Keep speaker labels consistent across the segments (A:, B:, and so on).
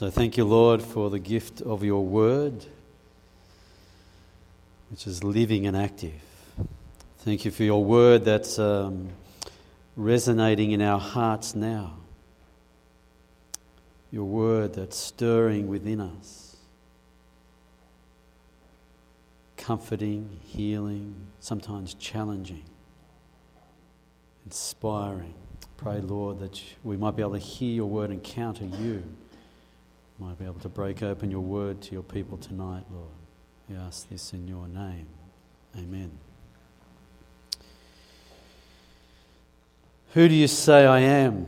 A: So thank you, Lord, for the gift of your word, which is living and active. Thank you for your word that's um, resonating in our hearts now. Your word that's stirring within us, comforting, healing, sometimes challenging, inspiring. Pray, Lord, that we might be able to hear your word, and encounter you might be able to break open your word to your people tonight, Lord. We ask this in your name. Amen. Who do you say I am?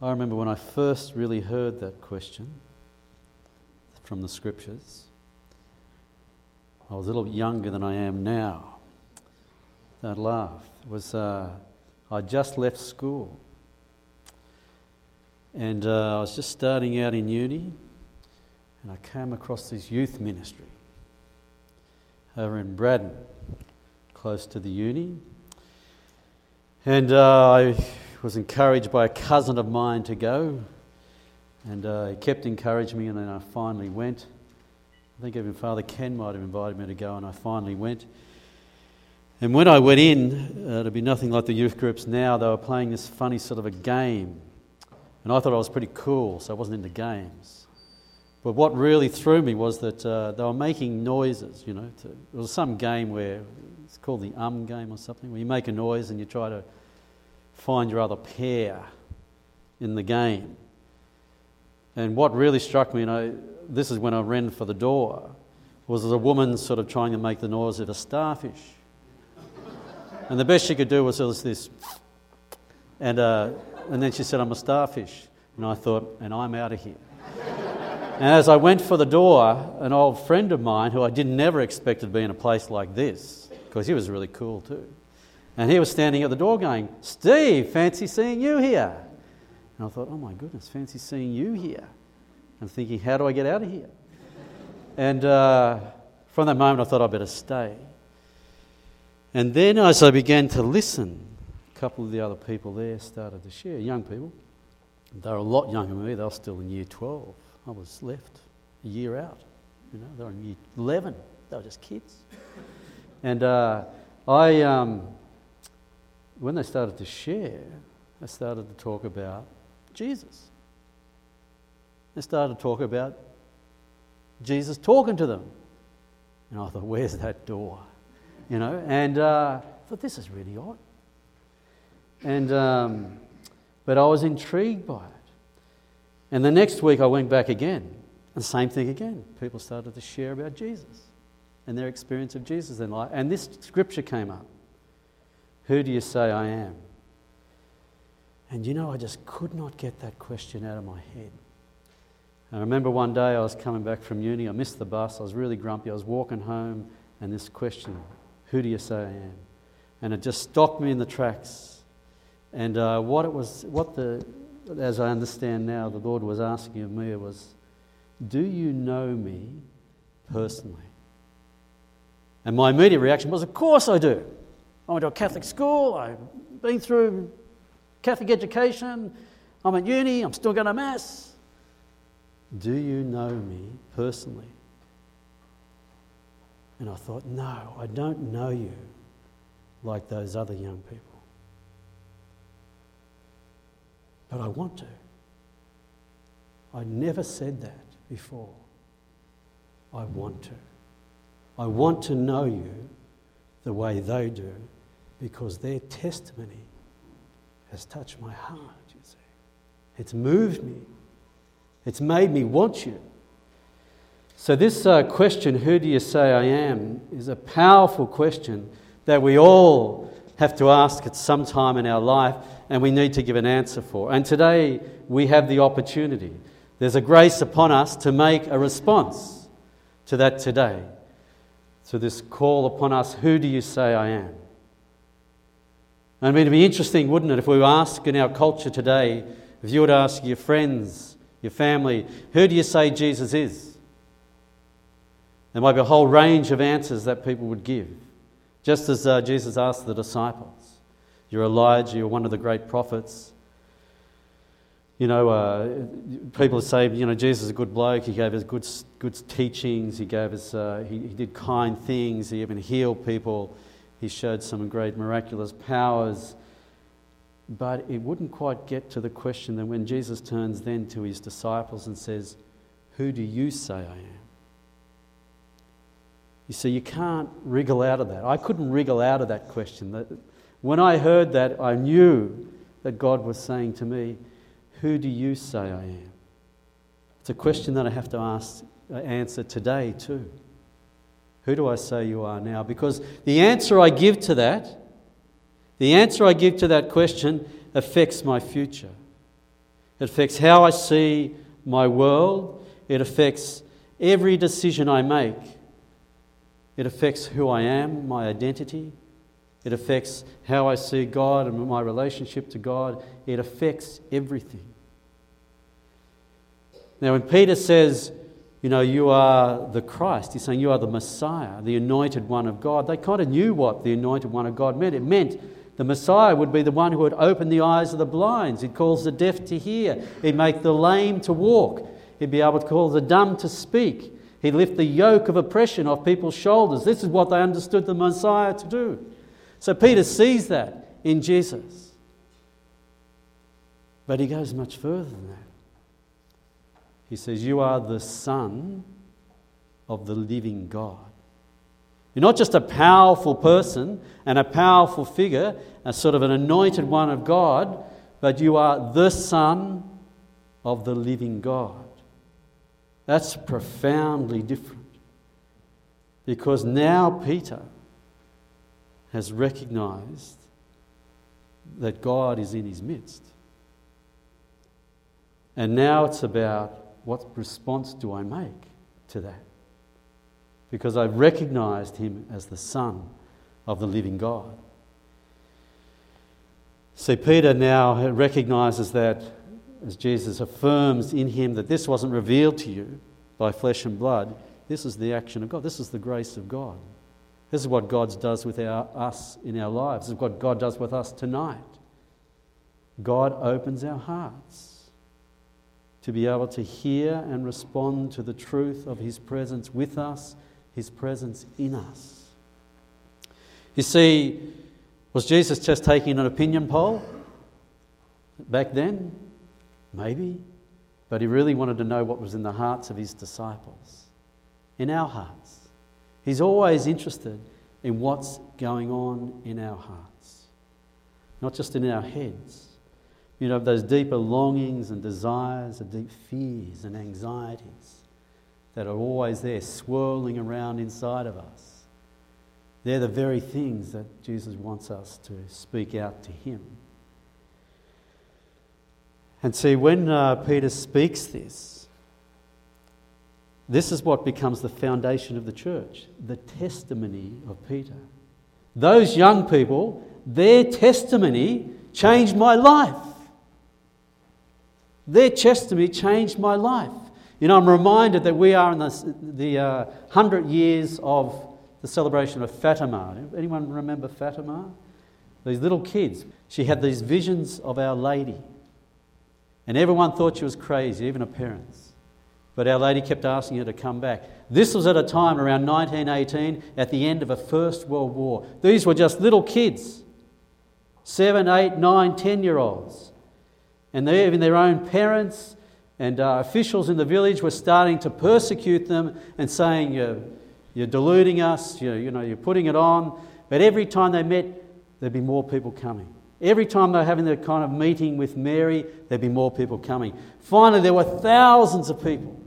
A: I remember when I first really heard that question from the scriptures. I was a little younger than I am now. That laugh was uh, I just left school and uh, I was just starting out in uni, and I came across this youth ministry over in Braddon, close to the uni. And uh, I was encouraged by a cousin of mine to go, and uh, he kept encouraging me, and then I finally went. I think even Father Ken might have invited me to go, and I finally went. And when I went in, uh, it'd be nothing like the youth groups now. They were playing this funny sort of a game and I thought I was pretty cool, so I wasn't into games. But what really threw me was that uh, they were making noises, you know. To, it was some game where it's called the um game or something, where you make a noise and you try to find your other pair in the game. And what really struck me, you know, this is when I ran for the door, was a woman sort of trying to make the noise of a starfish. and the best she could do was this. And uh, and then she said, I'm a starfish. And I thought, and I'm out of here. and as I went for the door, an old friend of mine who I didn't never expect to be in a place like this, because he was really cool too. And he was standing at the door going, Steve, fancy seeing you here. And I thought, oh my goodness, fancy seeing you here. And thinking, how do I get out of here? And uh, from that moment, I thought I'd better stay. And then as I began to listen, couple of the other people there started to share, young people. They were a lot younger than me, they were still in year 12. I was left a year out. You know, they were in year 11, they were just kids. And uh, I, um, when they started to share, they started to talk about Jesus. They started to talk about Jesus talking to them. And I thought, where's that door? You know, and uh, I thought, this is really odd. And, um, but I was intrigued by it. And the next week I went back again. And same thing again. People started to share about Jesus and their experience of Jesus in life. And this scripture came up Who do you say I am? And you know, I just could not get that question out of my head. I remember one day I was coming back from uni, I missed the bus, I was really grumpy, I was walking home, and this question, Who do you say I am? And it just stopped me in the tracks. And uh, what it was, what the, as I understand now, the Lord was asking of me was, Do you know me personally? And my immediate reaction was, Of course I do. I went to a Catholic school, I've been through Catholic education, I'm at uni, I'm still going to Mass. Do you know me personally? And I thought, No, I don't know you like those other young people. But I want to. I never said that before. I want to. I want to know you the way they do because their testimony has touched my heart, you see. It's moved me, it's made me want you. So, this uh, question, who do you say I am, is a powerful question that we all have to ask at some time in our life and we need to give an answer for. And today we have the opportunity. There's a grace upon us to make a response to that today. To this call upon us, who do you say I am? Mean, it'd be interesting, wouldn't it, if we ask in our culture today, if you would ask your friends, your family, who do you say Jesus is? There might be a whole range of answers that people would give, just as uh, Jesus asked the disciples. You're Elijah, you're one of the great prophets. you know, uh, people say, you know, Jesus is a good bloke. He gave us good, good teachings. He gave us, uh, he, he did kind things. He even healed people. He showed some great miraculous powers. But it wouldn't quite get to the question that when Jesus turns then to his disciples and says, Who do you say I am? You see, you can't wriggle out of that. I couldn't wriggle out of that question. When I heard that, I knew that God was saying to me, Who do you say I am? It's a question that I have to ask, uh, answer today, too. Who do I say you are now? Because the answer I give to that, the answer I give to that question affects my future. It affects how I see my world. It affects every decision I make. It affects who I am, my identity. It affects how I see God and my relationship to God. It affects everything. Now, when Peter says, you know, you are the Christ, he's saying you are the Messiah, the anointed one of God, they kind of knew what the anointed one of God meant. It meant the Messiah would be the one who would open the eyes of the blinds. He'd cause the deaf to hear. He'd make the lame to walk. He'd be able to call the dumb to speak. He'd lift the yoke of oppression off people's shoulders. This is what they understood the Messiah to do. So Peter sees that in Jesus. But he goes much further than that. He says, You are the Son of the living God. You're not just a powerful person and a powerful figure, a sort of an anointed one of God, but you are the Son of the living God. That's profoundly different. Because now Peter has recognized that God is in his midst. And now it's about what response do I make to that? Because I've recognized him as the Son of the living God. See, Peter now recognizes that as Jesus affirms in him that this wasn't revealed to you by flesh and blood, this is the action of God. This is the grace of God. This is what God does with our, us in our lives. This is what God does with us tonight. God opens our hearts to be able to hear and respond to the truth of His presence with us, His presence in us. You see, was Jesus just taking an opinion poll back then? Maybe. But he really wanted to know what was in the hearts of his disciples, in our hearts. He's always interested in what's going on in our hearts, not just in our heads. You know, those deeper longings and desires, the deep fears and anxieties that are always there swirling around inside of us. They're the very things that Jesus wants us to speak out to Him. And see, when uh, Peter speaks this, this is what becomes the foundation of the church the testimony of Peter. Those young people, their testimony changed my life. Their testimony changed my life. You know, I'm reminded that we are in the, the uh, 100 years of the celebration of Fatima. Anyone remember Fatima? These little kids. She had these visions of Our Lady. And everyone thought she was crazy, even her parents. But Our Lady kept asking her to come back. This was at a time around 1918, at the end of a First World War. These were just little kids seven, eight, nine, ten year olds. And they, even their own parents and uh, officials in the village were starting to persecute them and saying, You're, you're deluding us, you're, you know, you're putting it on. But every time they met, there'd be more people coming. Every time they were having that kind of meeting with Mary, there'd be more people coming. Finally, there were thousands of people.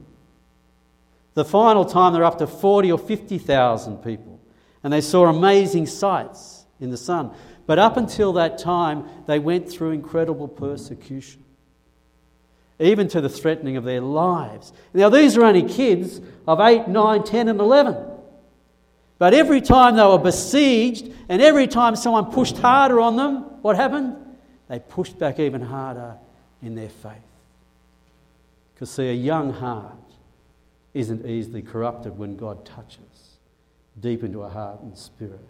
A: The final time, there were up to 40 or 50,000 people. And they saw amazing sights in the sun. But up until that time, they went through incredible persecution, even to the threatening of their lives. Now, these are only kids of 8, 9, 10, and 11. But every time they were besieged and every time someone pushed harder on them, what happened? They pushed back even harder in their faith. Because, see, a young heart isn't easily corrupted when God touches deep into a heart and spirit.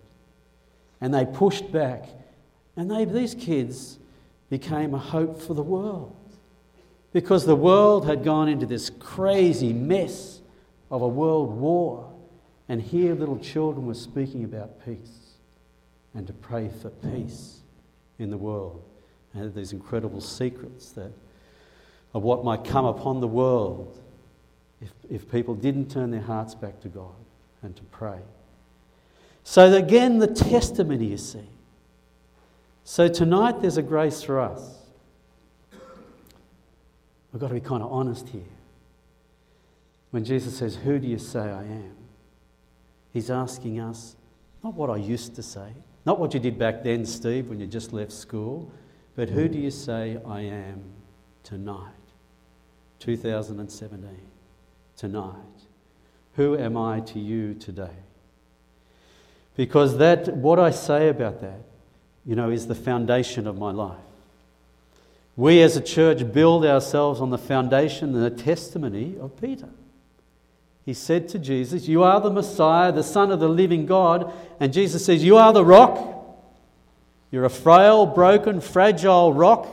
A: And they pushed back, and they, these kids became a hope for the world. because the world had gone into this crazy mess of a world war. And here, little children were speaking about peace and to pray for peace in the world. And these incredible secrets that, of what might come upon the world if, if people didn't turn their hearts back to God and to pray. So, again, the testimony you see. So, tonight there's a grace for us. We've got to be kind of honest here. When Jesus says, Who do you say I am? He's asking us not what I used to say, not what you did back then, Steve, when you just left school, but who do you say I am tonight? 2017. Tonight. Who am I to you today? Because that, what I say about that, you know, is the foundation of my life. We as a church build ourselves on the foundation and the testimony of Peter. He said to Jesus, You are the Messiah, the Son of the living God. And Jesus says, You are the rock. You're a frail, broken, fragile rock.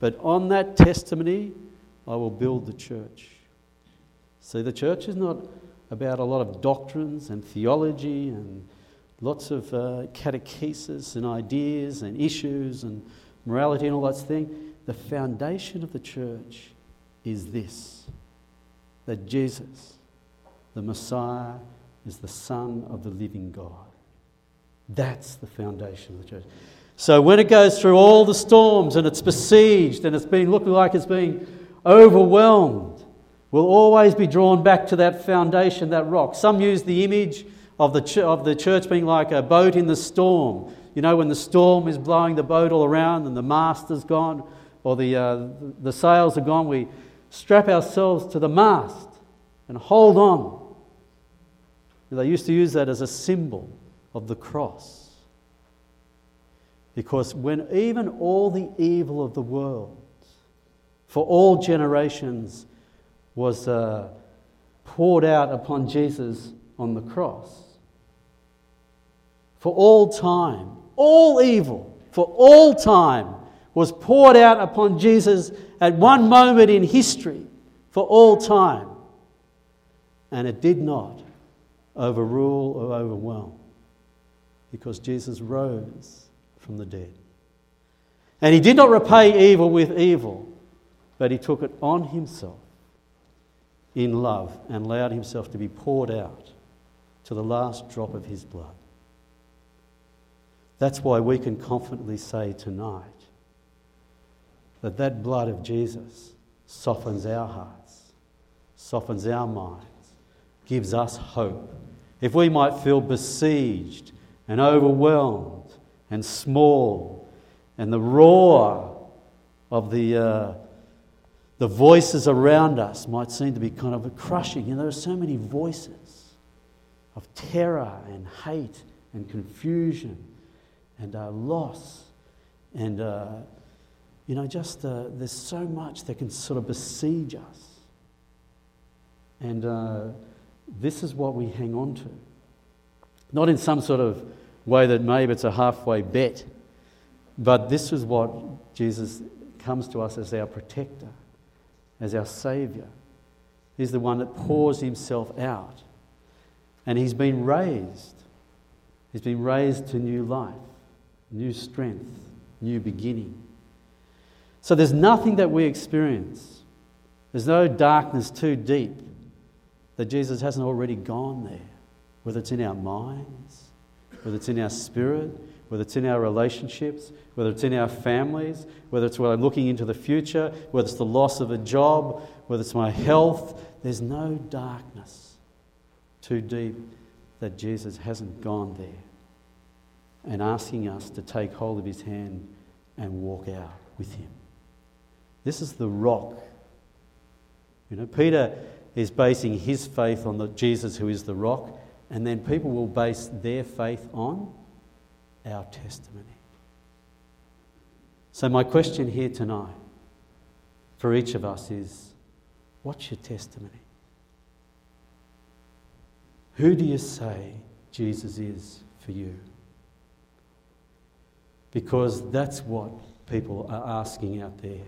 A: But on that testimony, I will build the church. See, the church is not about a lot of doctrines and theology and lots of uh, catechesis and ideas and issues and morality and all that thing. The foundation of the church is this that Jesus, the Messiah, is the Son of the living God. That's the foundation of the church. So when it goes through all the storms and it's besieged and it's being looking like it's being overwhelmed, we'll always be drawn back to that foundation, that rock. Some use the image of the, ch- of the church being like a boat in the storm. You know, when the storm is blowing the boat all around and the mast is gone or the, uh, the sails are gone, we strap ourselves to the mast and hold on. They used to use that as a symbol of the cross. Because when even all the evil of the world, for all generations, was uh, poured out upon Jesus on the cross, for all time, all evil, for all time, was poured out upon Jesus at one moment in history, for all time. And it did not overrule or overwhelm because Jesus rose from the dead. And he did not repay evil with evil, but he took it on himself in love and allowed himself to be poured out to the last drop of his blood. That's why we can confidently say tonight that that blood of Jesus softens our hearts, softens our minds, gives us hope. If we might feel besieged and overwhelmed and small, and the roar of the, uh, the voices around us might seem to be kind of crushing. You know, there are so many voices of terror and hate and confusion and uh, loss and, uh, you know, just uh, there's so much that can sort of besiege us. And uh, this is what we hang on to. Not in some sort of way that maybe it's a halfway bet. But this is what Jesus comes to us as our protector, as our Saviour. He's the one that pours himself out. And he's been raised. He's been raised to new life, new strength, new beginning. So there's nothing that we experience, there's no darkness too deep that Jesus hasn't already gone there, whether it's in our minds, whether it's in our spirit, whether it's in our relationships, whether it's in our families, whether it's when I'm looking into the future, whether it's the loss of a job, whether it's my health, there's no darkness too deep that Jesus hasn't gone there and asking us to take hold of his hand and walk out with him. This is the rock. You know, Peter is basing his faith on the Jesus who is the rock, and then people will base their faith on our testimony. So, my question here tonight for each of us is what's your testimony? Who do you say Jesus is for you? Because that's what people are asking out there.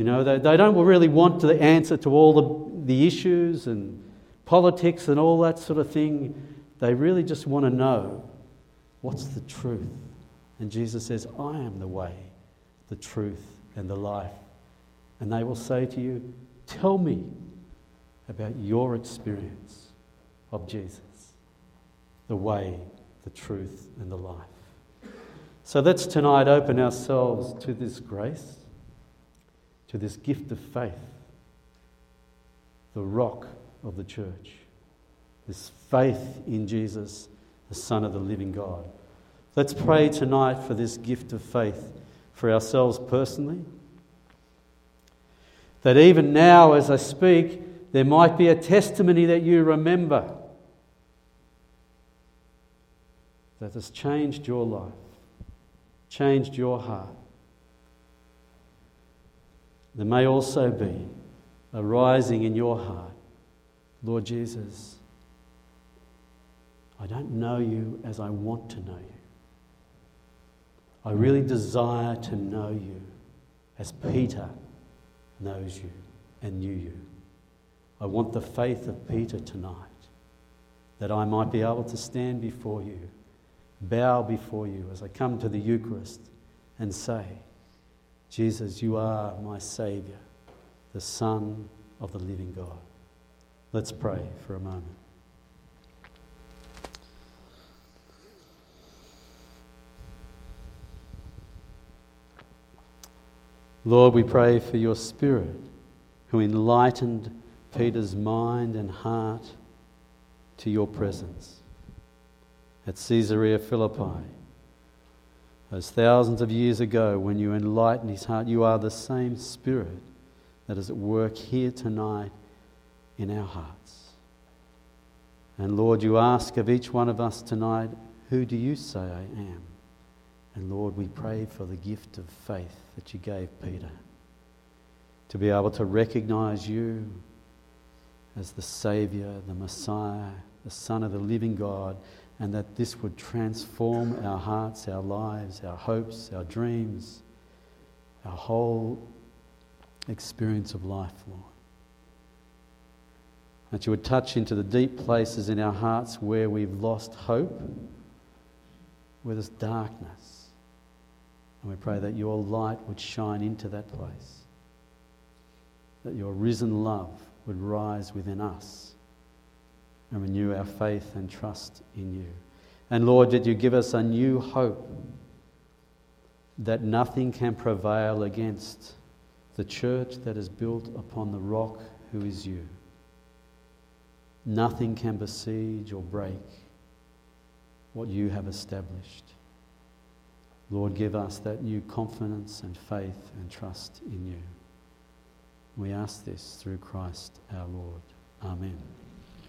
A: You know, they, they don't really want the answer to all the, the issues and politics and all that sort of thing. They really just want to know what's the truth. And Jesus says, I am the way, the truth, and the life. And they will say to you, Tell me about your experience of Jesus, the way, the truth, and the life. So let's tonight open ourselves to this grace, to this gift of faith, the rock of the church, this faith in Jesus, the Son of the living God. Let's pray tonight for this gift of faith for ourselves personally. That even now, as I speak, there might be a testimony that you remember that has changed your life, changed your heart. There may also be a rising in your heart, Lord Jesus, I don't know you as I want to know you. I really desire to know you as Peter knows you and knew you. I want the faith of Peter tonight that I might be able to stand before you, bow before you as I come to the Eucharist and say, Jesus, you are my Saviour, the Son of the living God. Let's pray for a moment. Lord, we pray for your Spirit who enlightened Peter's mind and heart to your presence at Caesarea Philippi. Those thousands of years ago, when you enlightened his heart, you are the same Spirit that is at work here tonight in our hearts. And Lord, you ask of each one of us tonight, Who do you say I am? And Lord, we pray for the gift of faith that you gave Peter to be able to recognize you as the Saviour, the Messiah, the Son of the living God, and that this would transform our hearts, our lives, our hopes, our dreams, our whole experience of life, Lord. That you would touch into the deep places in our hearts where we've lost hope, where there's darkness and we pray that your light would shine into that place, that your risen love would rise within us and renew our faith and trust in you. And Lord, did you give us a new hope that nothing can prevail against the church that is built upon the rock who is you. Nothing can besiege or break what you have established. Lord, give us that new confidence and faith and trust in you. We ask this through Christ our Lord. Amen.